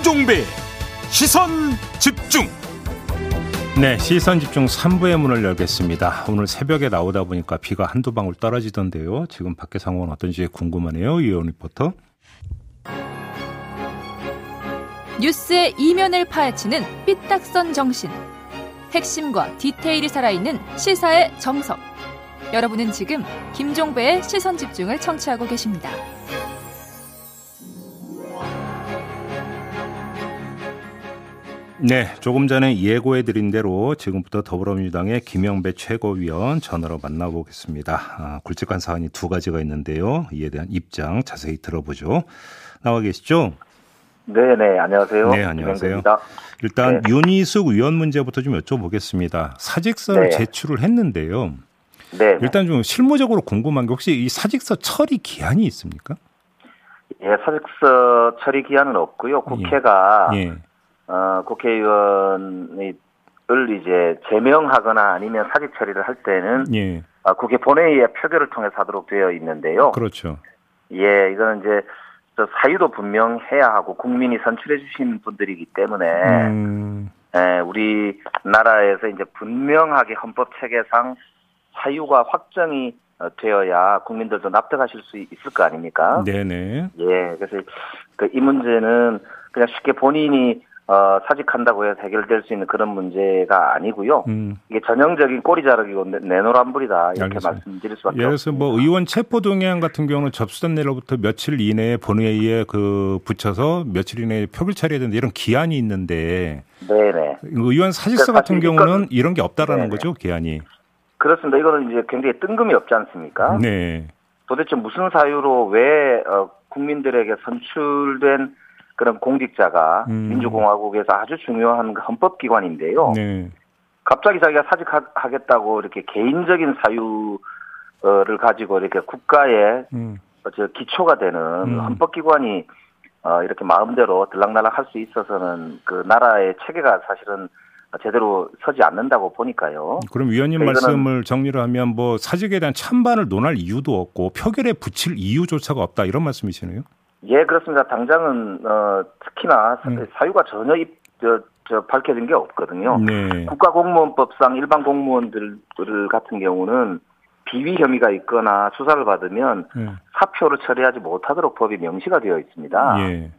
김종배 시선 집중 네, 시선 집중 3부의 문을 열겠습니다. 오늘 새벽에 나오다 보니까 비가 한두 방울 떨어지던데요. 지금 밖에 상황은 어떤지 궁금하네요. 이온 리포터. 뉴스의 이면을 파헤치는 삐딱선 정신. 핵심과 디테일이 살아있는 시사의 정석. 여러분은 지금 김종배의 시선 집중을 청취하고 계십니다. 네, 조금 전에 예고해 드린 대로 지금부터 더불어민주당의 김영배 최고위원 전화로 만나보겠습니다. 아, 굵직한 사안이 두 가지가 있는데요. 이에 대한 입장 자세히 들어보죠. 나와 계시죠? 네, 네, 안녕하세요. 네, 안녕하세요. 김영배입니다. 일단 네. 윤희숙 의원 문제부터 좀 여쭤보겠습니다. 사직서를 네. 제출을 했는데요. 네. 일단 좀 실무적으로 궁금한 게 혹시 이 사직서 처리 기한이 있습니까? 예, 사직서 처리 기한은 없고요. 국회가 예. 예. 어, 국회의원을 이제 제명하거나 아니면 사직 처리를 할 때는 예. 어, 국회 본회의의 표결을 통해서 하도록 되어 있는데요. 그렇죠. 예, 이거는 이제 사유도 분명해야 하고 국민이 선출해 주신 분들이기 때문에 음. 예, 우리 나라에서 이제 분명하게 헌법 체계상 사유가 확정이 어, 되어야 국민들도 납득하실 수 있을 거 아닙니까? 네네. 예, 그래서 그 이 문제는 그냥 쉽게 본인이 어, 사직한다고 해서 해결될 수 있는 그런 문제가 아니고요. 음. 이게 전형적인 꼬리 자르기고 내노란불이다 이렇게 알겠습니다. 말씀드릴 수밖에 예를 들어서 뭐 의원 체포 동의안 같은 경우는 접수된 날로부터 며칠 이내에 본회의에 그 붙여서 며칠 이내에 표결 처리해야 된다 이런 기한이 있는데 네네. 의원 사직서 그러니까 같은 경우는 이런 게 없다라는 네네. 거죠 기한이. 그렇습니다. 이거는 이제 굉장히 뜬금이 없지 않습니까? 네. 도대체 무슨 사유로 왜 어, 국민들에게 선출된 그런 공직자가 음. 민주공화국에서 아주 중요한 그 헌법기관인데요. 네. 갑자기 자기가 사직하겠다고 이렇게 개인적인 사유를 가지고 이렇게 국가의 음. 저 기초가 되는 음. 헌법기관이 어, 이렇게 마음대로 들락날락 할 수 있어서는 그 나라의 체계가 사실은 제대로 서지 않는다고 보니까요. 그럼 위원님 말씀을 정리를 하면 뭐 사직에 대한 찬반을 논할 이유도 없고 표결에 붙일 이유조차가 없다 이런 말씀이시네요. 예, 그렇습니다. 당장은 어, 특히나 음. 사유가 전혀 입, 저, 저 밝혀진 게 없거든요. 네. 국가공무원법상 일반 공무원들 같은 경우는 비위 혐의가 있거나 수사를 받으면 네. 사표를 처리하지 못하도록 법이 명시가 되어 있습니다. 예.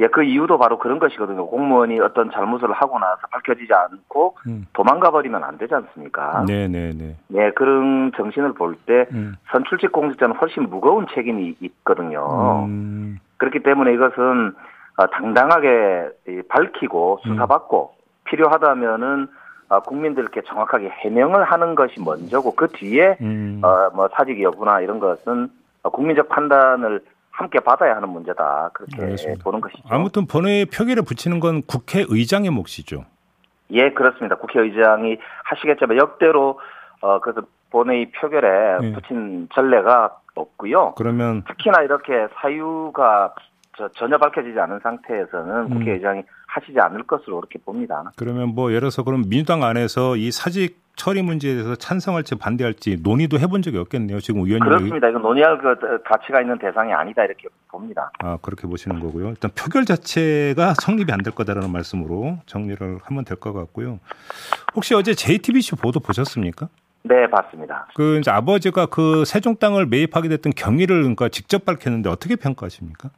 예, 그 이유도 바로 그런 것이거든요. 공무원이 어떤 잘못을 하고 나서 밝혀지지 않고 음. 도망가 버리면 안 되지 않습니까? 네, 네, 네. 네, 그런 정신을 볼때 음. 선출직 공직자는 훨씬 무거운 책임이 있거든요. 음. 그렇기 때문에 이것은 어, 당당하게 밝히고 음. 수사받고 필요하다면은 어, 국민들께 정확하게 해명을 하는 것이 먼저고 그 뒤에 음. 어뭐 사직 여부나 이런 것은 국민적 판단을 함께 받아야 하는 문제다. 그렇게 알겠습니다. 보는 것이죠. 아무튼 본회의 표결에 붙이는 건 국회의장의 몫이죠. 예, 그렇습니다. 국회의장이 하시겠지만 역대로 어 그래서 본회의 표결에 예. 붙인 전례가 없고요. 그러면 특히나 이렇게 사유가 전혀 밝혀지지 않은 상태에서는 음. 국회의장이 하시지 않을 것으로 그렇게 봅니다. 그러면 뭐 예를 들어서 그럼 민주당 안에서 이 사직 처리 문제에 대해서 찬성할지 반대할지 논의도 해본 적이 없겠네요. 지금 의원님 그렇습니다. 이건 논의할 그 가치가 있는 대상이 아니다 이렇게 봅니다. 아 그렇게 보시는 거고요. 일단 표결 자체가 성립이 안 될 거다라는 말씀으로 정리를 하면 될 것 같고요. 혹시 어제 JTBC 보도 보셨습니까? 네, 봤습니다. 그 이제 아버지가 그 세종 땅을 매입하게 됐던 경위를 그러니까 직접 밝혔는데 어떻게 평가하십니까?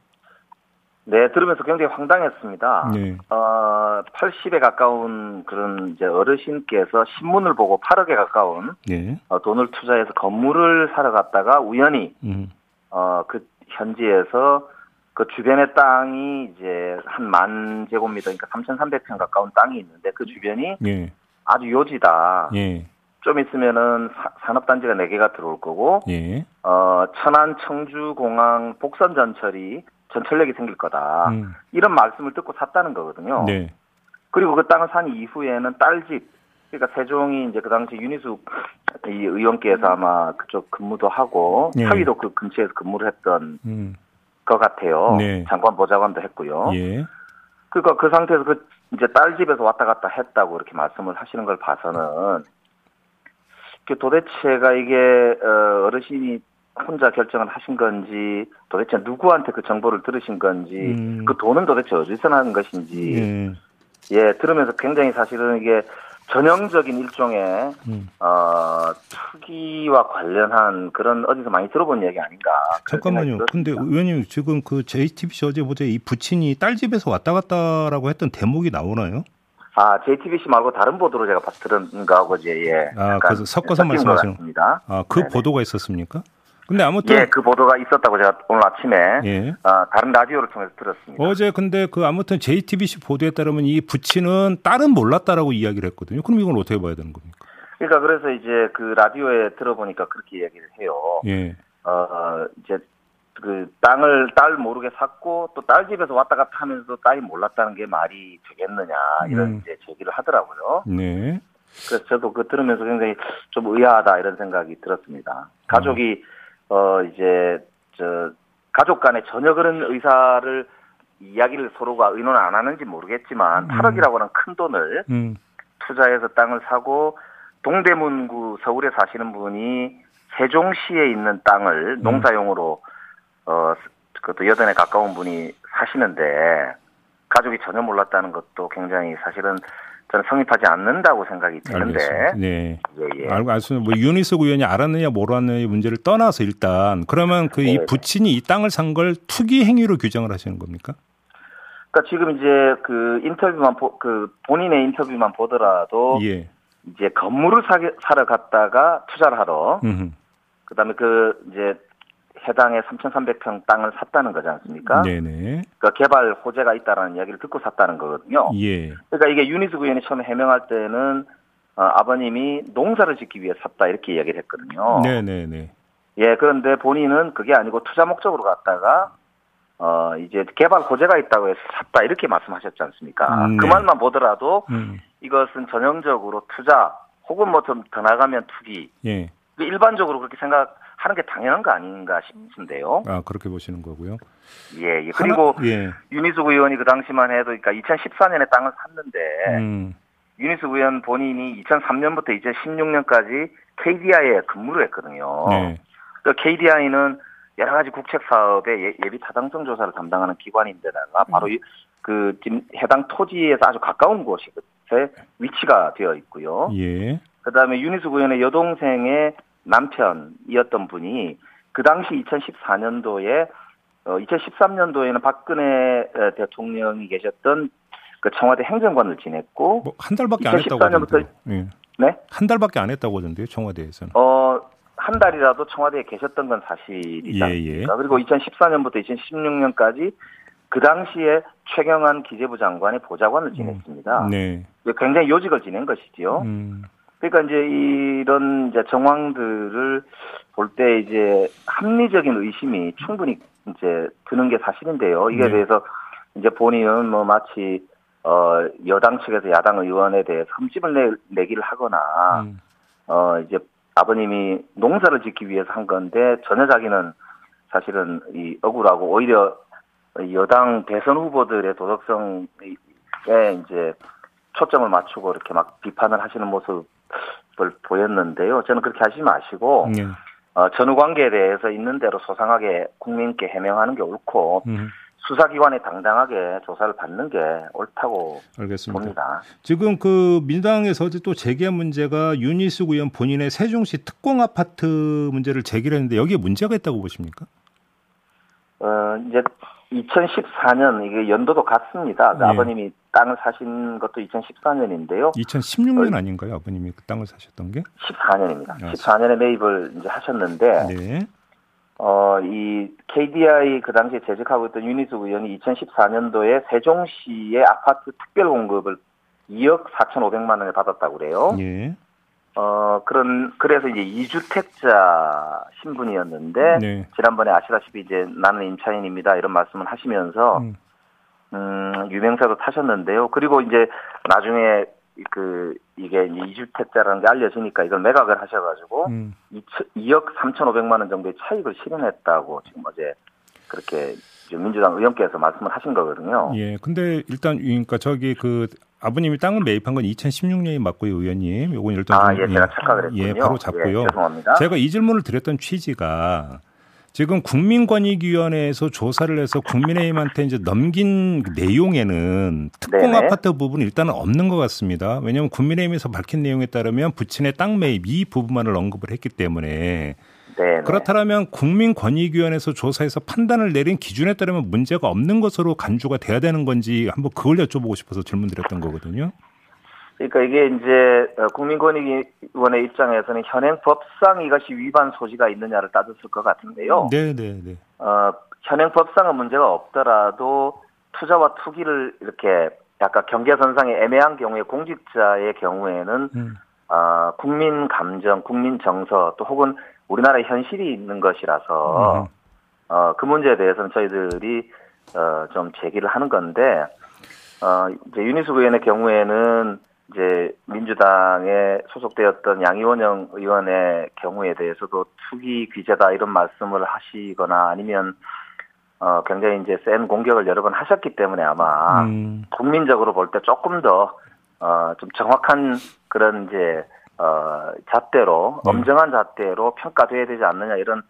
네, 들으면서 굉장히 황당했습니다. 네. 어, 80에 가까운 그런 이제 어르신께서 신문을 보고 8억에 가까운 네. 어, 돈을 투자해서 건물을 사러 갔다가 우연히 음. 어, 그 현지에서 그 주변의 땅이 이제 한 만 제곱미터, 그러니까 3,300평 가까운 땅이 있는데 그 주변이 네. 아주 요지다. 예. 좀 있으면은 산업단지가 4개가 들어올 거고, 예. 어, 천안 청주공항 복선 전철이 전철역이 생길 거다. 음. 이런 말씀을 듣고 샀다는 거거든요. 네. 그리고 그 땅을 산 이후에는 딸집, 그러니까 세종이 이제 그 당시 윤희숙 이 의원께서 아마 그쪽 근무도 하고 네. 사위도 그 근처에서 근무를 했던 음. 것 같아요. 네. 장관 보좌관도 했고요. 예. 그러니까 그 상태에서 그 이제 딸 집에서 왔다 갔다 했다고 이렇게 말씀을 하시는 걸 봐서는 그 도대체가 이게 어, 어르신이 혼자 결정을 하신 건지 도대체 누구한테 그 정보를 들으신 건지 음. 그 돈은 도대체 어디서 나는 것인지 예. 예 들으면서 굉장히 사실은 이게 전형적인 일종의 음. 어, 투기와 관련한 그런 어디서 많이 들어본 얘기 아닌가. 잠깐만요. 근데 의원님 지금 그 JTBC 어제 보자 이 부친이 딸 집에서 왔다 갔다라고 했던 대목이 나오나요? 아, JTBC 말고 다른 보도로 제가 들은 거하고 이제 예. 아, 그래서 섞어서 말씀하시는 겁니다. 아, 그 네네. 보도가 있었습니까? 근데 아무튼 예, 그 보도가 있었다고 제가 오늘 아침에 예. 어, 다른 라디오를 통해서 들었습니다. 어제 근데 그 아무튼 JTBC 보도에 따르면 이 부친은 딸은 몰랐다라고 이야기를 했거든요. 그럼 이건 어떻게 봐야 되는 겁니까? 그러니까 그래서 이제 그 라디오에 들어보니까 그렇게 이야기를 해요. 예. 어 이제 그 땅을 딸 모르게 샀고 또 딸 집에서 왔다 갔다 하면서 딸이 몰랐다는 게 말이 되겠느냐 이런 음. 이제 제기를 하더라고요. 네. 그래서 저도 그 들으면서 굉장히 좀 의아하다 이런 생각이 들었습니다. 가족이 음. 어 이제 저 가족 간에 전혀 그런 의사를 이야기를 서로가 의논 안 하는지 모르겠지만 음. 8억이라고 하는 큰 돈을 음. 투자해서 땅을 사고 동대문구 서울에 사시는 분이 세종시에 있는 땅을 음. 농사용으로 어 그것도 여든에 가까운 분이 사시는데 가족이 전혀 몰랐다는 것도 굉장히 사실은 저는 성립하지 않는다고 생각이 드는데. 알겠습니다. 네. 예, 예. 알고 알수는 뭐 유니스 의원이 알았느냐 몰랐느냐 문제를 떠나서 일단 그러면 그이 네. 부친이 이 땅을 산 걸 투기 행위로 규정을 하시는 겁니까? 그러니까 지금 이제 그 인터뷰만 보, 그 본인의 인터뷰만 보더라도 예. 이제 건물을 사, 사러 갔다가 투자를 하러 음흠. 그다음에 그 이제 해당의 3,300평 땅을 샀다는 거지 않습니까? 네네. 그러니까 개발 호재가 있다라는 이야기를 듣고 샀다는 거거든요. 예. 그러니까 이게 유니스 의원이 처음에 해명할 때는 어, 아버님이 농사를 짓기 위해 샀다 이렇게 이야기를 했거든요. 네네네. 예, 그런데 본인은 그게 아니고 투자 목적으로 갔다가 어 이제 개발 호재가 있다고 해서 샀다 이렇게 말씀하셨지 않습니까? 음, 네. 그 말만 보더라도 음. 이것은 전형적으로 투자 혹은 뭐더 나가면 투기. 예. 일반적으로 그렇게 생각 하는 게 당연한 거 아닌가 싶은데요. 아 그렇게 보시는 거고요. 예, 예. 그리고 하나, 예. 윤희숙 의원이 그 당시만 해도 그러니까 2014년에 땅을 샀는데 음. 윤희숙 의원 본인이 2003년부터 2016년까지 KDI에 근무를 했거든요. 네. 그 KDI는 여러 가지 국책 사업의 예, 비 타당성 조사를 담당하는 기관인데다가 바로 음. 그 해당 토지에서 아주 가까운 곳이 에 위치가 되어 있고요. 예. 그다음에 윤희숙 의원의 여동생의 남편이었던 분이 그 당시 2014년도에 어 2013년도에는 박근혜 대통령이 계셨던 그 청와대 행정관을 지냈고 뭐 한 달밖에 안 했다고 하던데. 예. 네? 한 달밖에 안 했다고 하던데요, 청와대에서는. 어, 한 달이라도 청와대에 계셨던 건 사실이다. 예, 예. 그리고 2014년부터 2016년까지 그 당시에 최경환 기재부 장관의 보좌관을 음, 지냈습니다. 음, 네. 굉장히 요직을 지낸 것이지요. 음. 그러니까 이제 이런 이제 정황들을 볼 때 이제 합리적인 의심이 충분히 이제 드는 게 사실인데요. 이게 네. 대해서 이제 본인은 뭐 마치 어 여당 측에서 야당 의원에 대해 흠집을 내, 내기를 하거나 음. 어 이제 아버님이 농사를 짓기 위해서 한 건데 전혀 자기는 사실은 이 억울하고 오히려 여당 대선 후보들의 도덕성에 이제 초점을 맞추고 이렇게 막 비판을 하시는 모습 걸 보였는데요. 저는 그렇게 하지 마시고 네. 어, 전후 관계에 대해서 있는 대로 소상하게 국민께 해명하는 게 옳고 음. 수사기관에 당당하게 조사를 받는 게 옳다고 알겠습니다. 봅니다. 지금 그 민주당에서 어제 또 제기한 문제가 윤희숙 의원 본인의 세종시 특공 아파트 문제를 제기를 했는데 여기에 문제가 있다고 보십니까? 어, 이제 2014년 이게 연도도 같습니다. 네. 아버님이 땅을 사신 것도 2014년인데요. 2016년 어, 아닌가요? 아버님이 그 땅을 사셨던 게? 14년입니다. 아, 14년에 매입을 이제 하셨는데 네. 어, 이 KDI 그 당시에 재직하고 있던 유니스 의원이 2014년도에 세종시의 아파트 특별 공급을 2억 4,500만 원을 받았다고 그래요. 예. 어, 그런, 그래서 이제 이주택자 신분이었는데, 네. 지난번에 아시다시피 이제 나는 임차인입니다. 이런 말씀을 하시면서, 음. 음, 유명세도 타셨는데요. 그리고 이제 나중에 그, 이게 이주택자라는 게 알려지니까 이걸 매각을 하셔가지고, 음. 2억 3,500만 원 정도의 차익을 실현했다고 지금 어제 그렇게 민주당 의원께서 말씀을 하신 거거든요. 예. 근데 일단, 그러니까 저기 그 아버님이 땅을 매입한 건 2016년이 맞고요, 의원님. 요건 일단 아, 예, 제가 착각을 했군요. 예, 바로 잡고요. 예, 죄송합니다. 제가 이 질문을 드렸던 취지가 지금 국민권익위원회에서 조사를 해서 국민의힘한테 이제 넘긴 내용에는 특공 네네. 아파트 부분은 일단은 없는 것 같습니다. 왜냐하면 국민의힘에서 밝힌 내용에 따르면 부친의 땅 매입 이 부분만을 언급을 했기 때문에 네네. 그렇다면 국민권익위원회에서 조사해서 판단을 내린 기준에 따르면 문제가 없는 것으로 간주가 돼야 되는 건지 한번 그걸 여쭤보고 싶어서 질문드렸던 거거든요. 그러니까 이게 이제 어, 국민권익위원회 입장에서는 현행 법상 이것이 위반 소지가 있느냐를 따졌을 것 같은데요. 네, 네, 네. 어, 현행 법상은 문제가 없더라도 투자와 투기를 이렇게 약간 경계선상에 애매한 경우에 공직자의 경우에는 음. 어, 국민 감정, 국민 정서 또 혹은 우리나라의 현실이 있는 것이라서 음. 어, 그 문제에 대해서는 저희들이 어, 좀 제기를 하는 건데 어, 이제 유니스 의원의 경우에는 이제 민주당에 소속되었던 양이원영 의원의 경우에 대해서도 투기 규제다 이런 말씀을 하시거나 아니면 어 굉장히 이제 센 공격을 여러 번 하셨기 때문에 아마 음. 국민적으로 볼 때 조금 더 어 좀 정확한 그런 이제 어 잣대로 네. 엄정한 잣대로 평가돼야 되지 않느냐 이런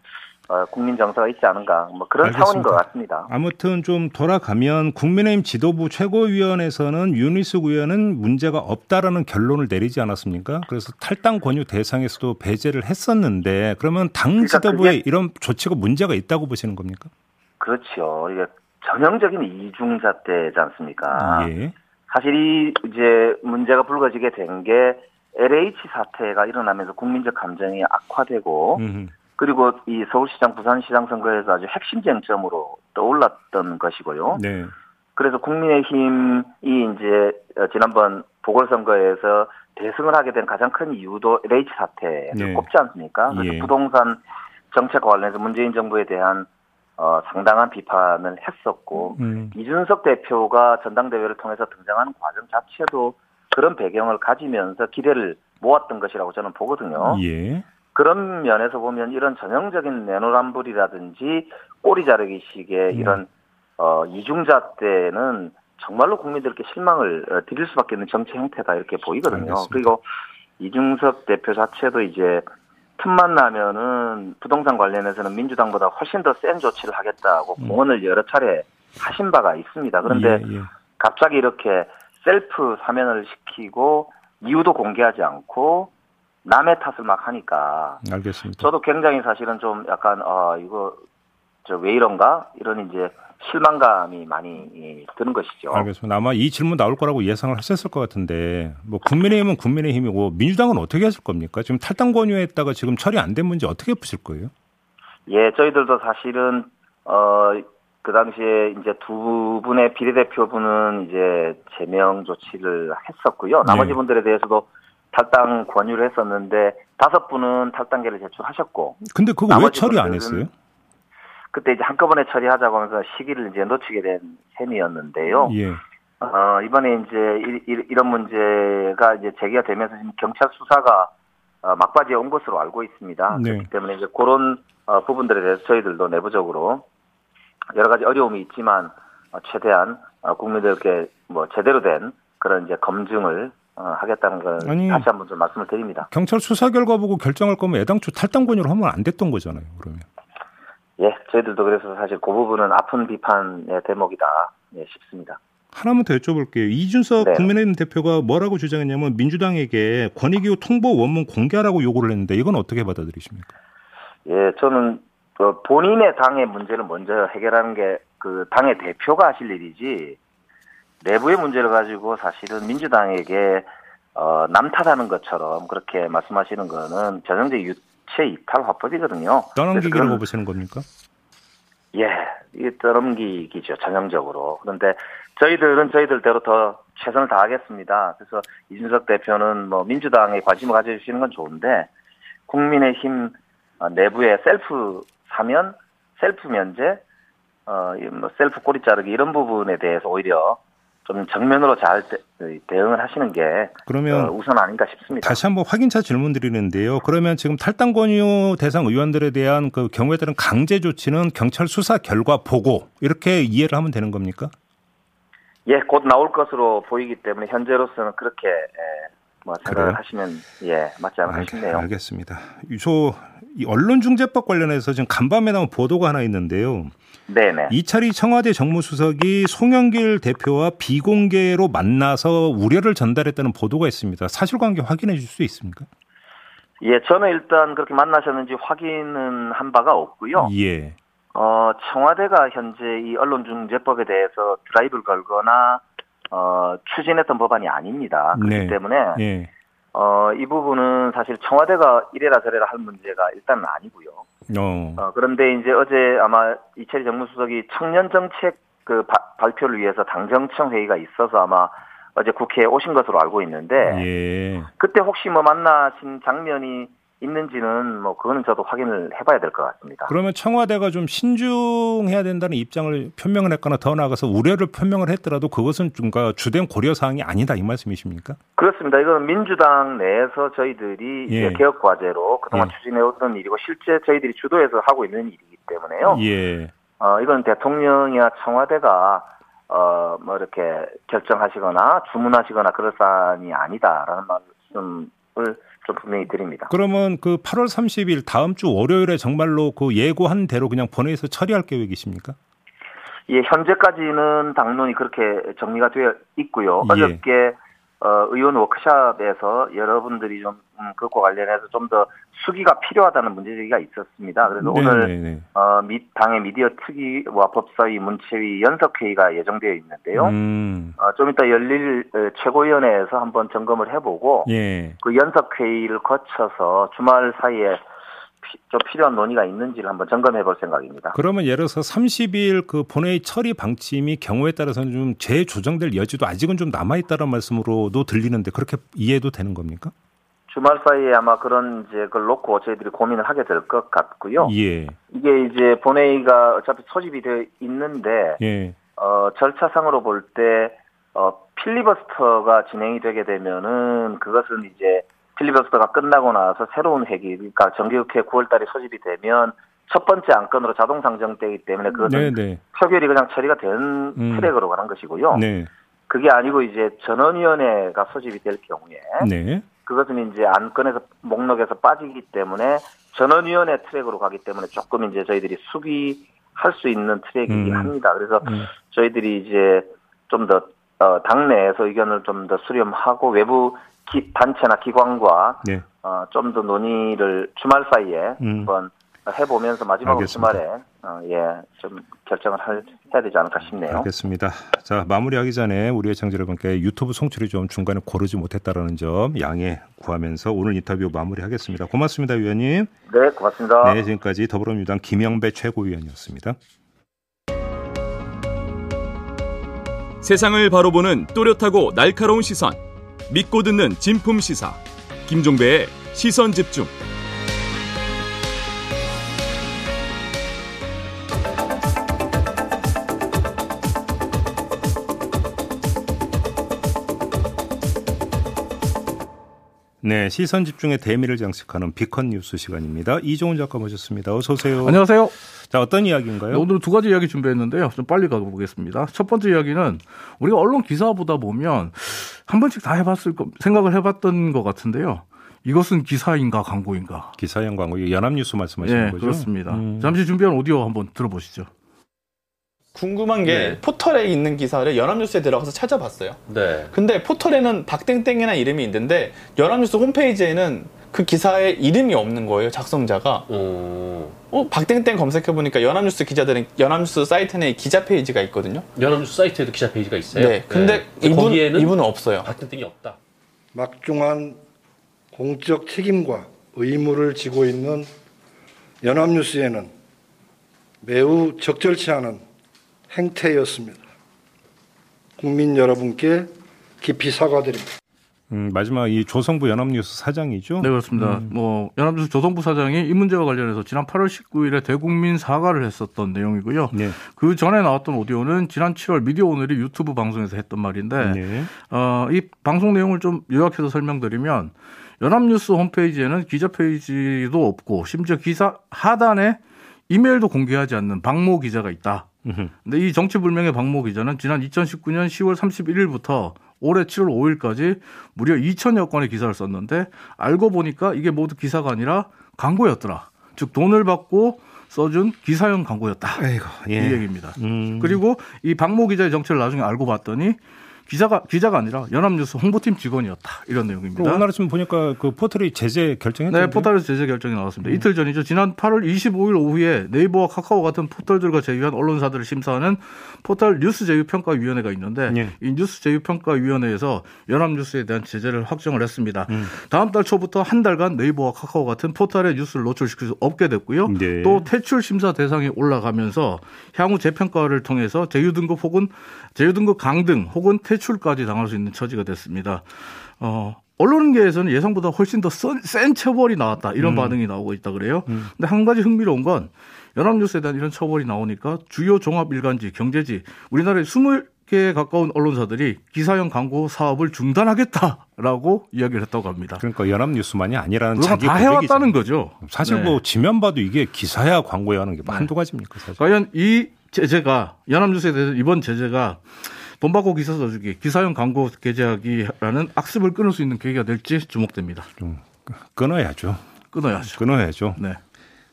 어, 국민 정서가 있지 않은가 뭐 그런 알겠습니다. 차원인 것 같습니다. 아무튼 좀 돌아가면 국민의힘 지도부 최고위원회에서는 윤희숙 의원은 문제가 없다라는 결론을 내리지 않았습니까? 그래서 탈당 권유 대상에서도 배제를 했었는데 그러면 당 그러니까 지도부에 이런 조치가 문제가 있다고 보시는 겁니까? 그렇죠. 이게 전형적인 이중 잣대지 않습니까? 예. 사실 이 이제 문제가 불거지게 된게 LH 사태가 일어나면서 국민적 감정이 악화되고 음흠. 그리고 이 서울시장, 부산시장 선거에서 아주 핵심 쟁점으로 떠올랐던 것이고요. 네. 그래서 국민의힘이 이제 지난번 보궐선거에서 대승을 하게 된 가장 큰 이유도 LH 사태를 네. 꼽지 않습니까? 그래서 예. 부동산 정책과 관련해서 문재인 정부에 대한 어, 상당한 비판을 했었고 음. 이준석 대표가 전당대회를 통해서 등장하는 과정 자체도 그런 배경을 가지면서 기대를 모았던 것이라고 저는 보거든요. 예. 그런 면에서 보면 이런 전형적인 내노란불이라든지 꼬리 자르기식의 음. 이런 어, 이중자 때는 정말로 국민들께 실망을 어, 드릴 수밖에 없는 정치 행태다 이렇게 보이거든요. 알겠습니다. 그리고 이중석 대표 자체도 이제 틈만 나면은 부동산 관련해서는 민주당보다 훨씬 더 센 조치를 하겠다고 음. 공언을 여러 차례 하신 바가 있습니다. 그런데 예, 예. 갑자기 이렇게 셀프 사면을 시키고 이유도 공개하지 않고 남의 탓을 막 하니까. 알겠습니다. 저도 굉장히 사실은 좀 약간 어 이거 저 왜 이런가 이런 이제 실망감이 많이 드는 것이죠. 알겠습니다. 아마 이 질문 나올 거라고 예상을 하셨을 것 같은데 뭐 국민의힘은 국민의힘이고 민주당은 어떻게 하실 겁니까? 지금 탈당 권유했다가 지금 처리 안 된 문제 어떻게 푸실 거예요? 예, 저희들도 사실은 어. 그 당시에 이제 두 분의 비례대표분은 이제 제명 조치를 했었고요. 나머지 네. 분들에 대해서도 탈당 권유를 했었는데 다섯 분은 탈당계를 제출하셨고. 근데 그거 왜 처리 안 했어요? 그때 이제 한꺼번에 처리하자고 하면서 시기를 이제 놓치게 된 셈이었는데요. 예. 어, 이번에 이제 이, 런 문제가 이제 제기가 되면서 지금 경찰 수사가 어, 막바지에 온 것으로 알고 있습니다. 네. 그렇기 때문에 이제 그런 어, 부분들에 대해서 저희들도 내부적으로 여러 가지 어려움이 있지만 어, 최대한 어, 국민들께 뭐 제대로 된 그런 이제 검증을 어, 하겠다는 걸 아니, 다시 한번 좀 말씀을 드립니다. 경찰 수사 결과 보고 결정할 거면 애당초 탈당 권유를 하면 안 됐던 거잖아요. 그러면. 예, 저희들도 그래서 사실 그 부분은 아픈 비판의 대목이다 예, 싶습니다. 하나만 더 여쭤볼게요. 이준석 네. 국민의힘 대표가 뭐라고 주장했냐면 민주당에게 권익위호 통보 원문 공개하라고 요구를 했는데 이건 어떻게 받아들이십니까? 예, 저는 그 본인의 당의 문제를 먼저 해결하는 게 그 당의 대표가 하실 일이지 내부의 문제를 가지고 사실은 민주당에게 어, 남탓하는 것처럼 그렇게 말씀하시는 거는 전형적 유체 이탈 화법이거든요. 떠넘기기라고 보시는 겁니까? 예, 이게 떠넘기기죠, 전형적으로. 그런데 저희들은 저희들대로 더 최선을 다하겠습니다. 그래서 이준석 대표는 뭐 민주당에 관심을 가져주시는 건 좋은데 국민의힘 어, 내부의 셀프 사면, 셀프 면제, 어, 뭐 셀프 꼬리 자르기 이런 부분에 대해서 오히려 좀 정면으로 잘 대, 응을 하시는 게 그러면 어, 우선 아닌가 싶습니다. 다시 한번 확인차 질문 드리는데요. 그러면 지금 탈당 권유 대상 의원들에 대한 그 경우에 따른 강제 조치는 경찰 수사 결과 보고 이렇게 이해를 하면 되는 겁니까? 예, 곧 나올 것으로 보이기 때문에 현재로서는 그렇게 예, 뭐 생각을 하시면 예 맞지 않을까 알, 싶네요. 알겠습니다. 저 언론중재법 관련해서 지금 간밤에 나온 보도가 하나 있는데요. 네네. 이철이 청와대 정무수석이 송영길 대표와 비공개로 만나서 우려를 전달했다는 보도가 있습니다. 사실관계 확인해 줄 수 있습니까? 예, 저는 일단 그렇게 만나셨는지 확인은 한 바가 없고요. 예. 어, 청와대가 현재 이 언론중재법에 대해서 드라이브를 걸거나 어, 추진했던 법안이 아닙니다. 그렇기 네. 때문에 예. 어, 이 부분은 사실 청와대가 이래라 저래라 할 문제가 일단은 아니고요. 어. 어 그런데 이제 어제 아마 이철희 정무수석이 청년 정책 그 바, 발표를 위해서 당정청 회의가 있어서 아마 어제 국회에 오신 것으로 알고 있는데 예. 그때 혹시 뭐 만나신 장면이 있는지는 뭐 그거는 저도 확인을 해봐야 될 것 같습니다. 그러면 청와대가 좀 신중해야 된다는 입장을 표명을 했거나 더 나아가서 우려를 표명을 했더라도 그것은 좀 주된 고려 사항이 아니다 이 말씀이십니까? 그렇습니다. 이건 민주당 내에서 저희들이 예. 개혁 과제로 그동안 예. 추진해오던 일이고 실제 저희들이 주도해서 하고 있는 일이기 때문에요. 예. 어, 이건 대통령이나 청와대가 어, 뭐 이렇게 결정하시거나 주문하시거나 그럴 사안이 아니다라는 말씀을 좀 분명히 드립니다. 그러면 그 8월 30일 다음 주 월요일에 정말로 그 예고한 대로 그냥 본회의에서 처리할 계획이십니까? 예, 현재까지는 당론이 그렇게 정리가 되어 있고요. 예. 어저께 어, 의원 워크샵에서 여러분들이 좀 음, 그것과 관련해서 좀 더 수기가 필요하다는 문제제기가 있었습니다. 그래서 네네네. 오늘 네, 네. 어, 미, 당의 미디어 특위와 법사위, 문체위 연석회의가 예정되어 있는데요. 음. 어, 좀 이따 열릴 어, 최고위원회에서 한번 점검을 해보고 예. 그 연석회의를 거쳐서 주말 사이에 좀 필요한 논의가 있는지를 한번 점검해 볼 생각입니다. 그러면 예를 들어서 30일 그 본회의 처리 방침이 경우에 따라서는 좀 재조정될 여지도 아직은 좀 남아 있다는 말씀으로도 들리는데 그렇게 이해도 되는 겁니까? 주말 사이에 아마 그런 이제 그걸 놓고 저희들이 고민을 하게 될 것 같고요. 예. 이게 이제 본회의가 어차피 소집이 되어 있는데 예. 어, 절차상으로 볼때 어, 필리버스터가 진행이 되게 되면은 그것은 이제 필리버스터가 끝나고 나서 새로운 회기, 그러니까 정기국회 9월달에 소집이 되면 첫 번째 안건으로 자동 상정되기 때문에 그것은 네네. 표결이 그냥 처리가 된 음. 트랙으로 가는 것이고요. 네. 그게 아니고 이제 전원위원회가 소집이 될 경우에 네. 그것은 이제 안건에서 목록에서 빠지기 때문에 전원위원회 트랙으로 가기 때문에 조금 이제 저희들이 숙의할 수 있는 트랙이긴 음. 합니다. 그래서 음. 저희들이 이제 좀더 어, 당내에서 의견을 좀 더 수렴하고 외부 기, 단체나 기관과 네. 어, 좀 더 논의를 주말 사이에 음. 한번 해보면서 마지막으로 주말에 어, 예, 좀 결정을 할, 해야 되지 않을까 싶네요. 알겠습니다. 자 마무리하기 전에 우리 의청자 여러분께 유튜브 송출이 좀 중간에 고르지 못했다라는 점 양해 구하면서 오늘 인터뷰 마무리하겠습니다. 고맙습니다, 위원님. 네, 고맙습니다. 네, 지금까지 더불어민주당 김영배 최고위원이었습니다. 세상을 바로 보는 또렷하고 날카로운 시선. 믿고 듣는 진품 시사 김종배의 시선 집중. 네, 시선 집중의 대미를 장식하는 비컨 뉴스 시간입니다. 이종훈 작가 모셨습니다. 어서 오세요. 안녕하세요. 자, 어떤 이야기인가요? 네, 오늘 두 가지 이야기 준비했는데요. 좀 빨리 가보겠습니다. 첫 번째 이야기는 우리가 언론 기사 보다 보면 한 번씩 다 해봤을 거, 생각을 해봤던 것 같은데요. 이것은 기사인가 광고인가? 기사형 광고, 연합뉴스 말씀하시는 네, 거죠? 그렇습니다. 음. 잠시 준비한 오디오 한번 들어보시죠. 궁금한 게 네. 포털에 있는 기사를 연합뉴스에 들어가서 찾아봤어요. 네. 근데 포털에는 박땡땡이나 이름이 있는데 연합뉴스 홈페이지에는 그 기사에 이름이 없는 거예요. 작성자가. 오. 어, 박땡땡 검색해 보니까 연합뉴스 기자들은 연합뉴스 사이트 내에 기자 페이지가 있거든요. 연합뉴스 사이트에도 기자 페이지가 있어요. 네. 근데 네. 이분 거기에는 이분은 없어요. 박땡땡이 없다. 막중한 공적 책임과 의무를 지고 있는 연합뉴스에는 매우 적절치 않은 행태였습니다. 국민 여러분께 깊이 사과드립니다. 음, 마지막 이 조성부 연합뉴스 사장이죠? 네, 그렇습니다. 음. 뭐 연합뉴스 조성부 사장이 이 문제와 관련해서 지난 8월 19일에 대국민 사과를 했었던 내용이고요. 네. 그 전에 나왔던 오디오는 지난 7월 미디어 오늘이 유튜브 방송에서 했던 말인데 네. 어, 이 방송 내용을 좀 요약해서 설명드리면 연합뉴스 홈페이지에는 기자 페이지도 없고 심지어 기사 하단에 이메일도 공개하지 않는 박모 기자가 있다. 근데 이 정치불명의 박모 기자는 지난 2019년 10월 31일부터 올해 7월 5일까지 무려 2천여 건의 기사를 썼는데 알고 보니까 이게 모두 기사가 아니라 광고였더라. 즉 돈을 받고 써준 기사형 광고였다. 에이구, 예. 이 얘기입니다. 음. 그리고 이 박모 기자의 정체를 나중에 알고 봤더니 기자가 기자가 아니라 연합뉴스 홍보팀 직원이었다 이런 내용입니다. 오늘 아침 보니까 그 포털이 제재 결정했죠. 네, 포털에서 제재 결정이 나왔습니다. 음. 이틀 전이죠. 지난 8월 25일 오후에 네이버와 카카오 같은 포털들과 제휴한 언론사들을 심사하는 포털 뉴스 제휴 평가 위원회가 있는데 네. 이 뉴스 제휴 평가 위원회에서 연합뉴스에 대한 제재를 확정을 했습니다. 음. 다음 달 초부터 한 달간 네이버와 카카오 같은 포털에 뉴스를 노출시킬 수 없게 됐고요. 네. 또 퇴출 심사 대상에 올라가면서 향후 재평가를 통해서 제휴 등급 혹은 제휴 등급 강등 혹은 퇴 퇴출까지 당할 수 있는 처지가 됐습니다. 어, 언론계에서는 예상보다 훨씬 더 센 처벌이 나왔다 이런 음. 반응이 나오고 있다 그래요. 음. 근데 한 가지 흥미로운 건 연합뉴스에 대한 이런 처벌이 나오니까 주요 종합 일간지, 경제지 우리나라의 20개에 가까운 언론사들이 기사형 광고 사업을 중단하겠다라고 이야기를 했다고 합니다. 그러니까 연합뉴스만이 아니라는 자기 다 해왔다는 거죠. 사실 뭐 네. 뭐 지면 봐도 이게 기사야 광고야 하는 게 네. 한두 가지입니까? 사실. 과연 이 제재가 연합뉴스에 대해서 이번 제재가 돈 받고 기사 써주기, 기사용 광고 게재하기라는 악습을 끊을 수 있는 계기가 될지 주목됩니다. 좀 끊어야죠. 끊어야죠. 끊어야죠. 네.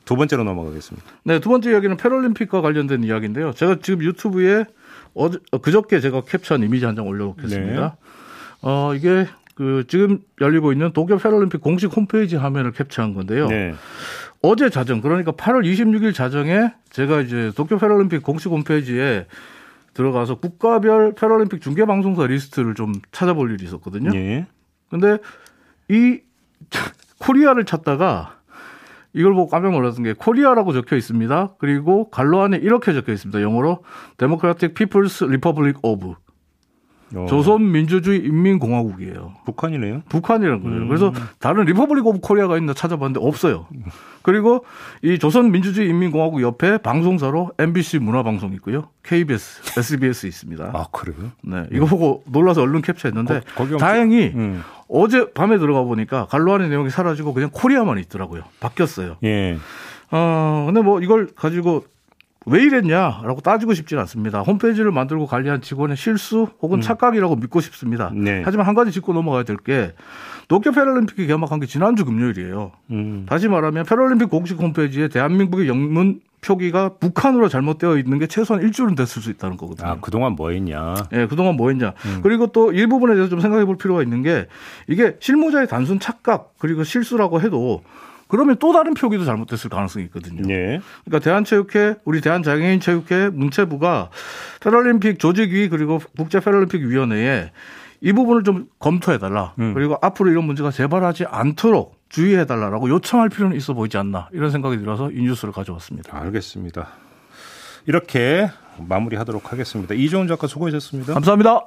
두 번째로 넘어가겠습니다. 네, 두 번째 이야기는 패럴림픽과 관련된 이야기인데요. 제가 지금 유튜브에 어제, 어, 그저께 제가 캡처한 이미지 한 장 올려놓겠습니다. 네. 어, 이게 그 지금 열리고 있는 도쿄 패럴림픽 공식 홈페이지 화면을 캡처한 건데요. 네. 어제 자정, 그러니까 8월 26일 자정에 제가 이제 도쿄 패럴림픽 공식 홈페이지에 들어가서 국가별 패럴림픽 중계 방송사 리스트를 좀 찾아볼 일이 있었거든요. 예. 근데 이 코리아를 찾다가 이걸 보고 깜짝 놀랐던 게 코리아라고 적혀 있습니다. 그리고 괄호 안에 이렇게 적혀 있습니다. 영어로 Democratic People's Republic of 어. 조선민주주의 인민공화국이에요. 북한이네요. 북한이라는 거예요. 음. 그래서 다른 Republic of Korea가 있나 찾아봤는데 없어요. 그리고 이 조선민주주의 인민공화국 옆에 방송사로 MBC 문화방송 있고요. KBS, SBS 있습니다. 아, 그래요? 네. 이거 보고 놀라서 얼른 캡처했는데 거, 다행히 음. 어제 밤에 들어가 보니까 괄호 안의 내용이 사라지고 그냥 코리아만 있더라고요. 바뀌었어요. 예. 어, 근데 뭐 이걸 가지고 왜 이랬냐라고 따지고 싶지는 않습니다. 홈페이지를 만들고 관리한 직원의 실수 혹은 음. 착각이라고 믿고 싶습니다. 네. 하지만 한 가지 짚고 넘어가야 될 게 도쿄 패럴림픽이 개막한 게 지난주 금요일이에요. 음. 다시 말하면 패럴림픽 공식 홈페이지에 대한민국의 영문 표기가 북한으로 잘못되어 있는 게 최소한 일주일은 됐을 수 있다는 거거든요. 아, 그동안 뭐 했냐? 예, 네, 그동안 뭐 했냐. 음. 그리고 또 일부분에 대해서 좀 생각해 볼 필요가 있는 게 이게 실무자의 단순 착각 그리고 실수라고 해도 그러면 또 다른 표기도 잘못됐을 가능성이 있거든요. 네. 그러니까 대한체육회, 우리 대한장애인체육회 문체부가 패럴림픽 조직위 그리고 국제 패럴림픽 위원회에 이 부분을 좀 검토해달라. 음. 그리고 앞으로 이런 문제가 재발하지 않도록 주의해달라라고 요청할 필요는 있어 보이지 않나 이런 생각이 들어서 이 뉴스를 가져왔습니다. 알겠습니다. 이렇게 마무리하도록 하겠습니다. 이종훈 작가 수고하셨습니다. 감사합니다.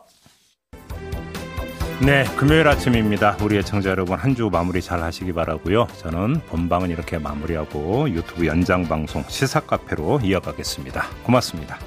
네, 금요일 아침입니다. 우리 애청자 여러분 한 주 마무리 잘 하시기 바라고요. 저는 본방은 이렇게 마무리하고 유튜브 연장 방송 시사 카페로 이어가겠습니다. 고맙습니다.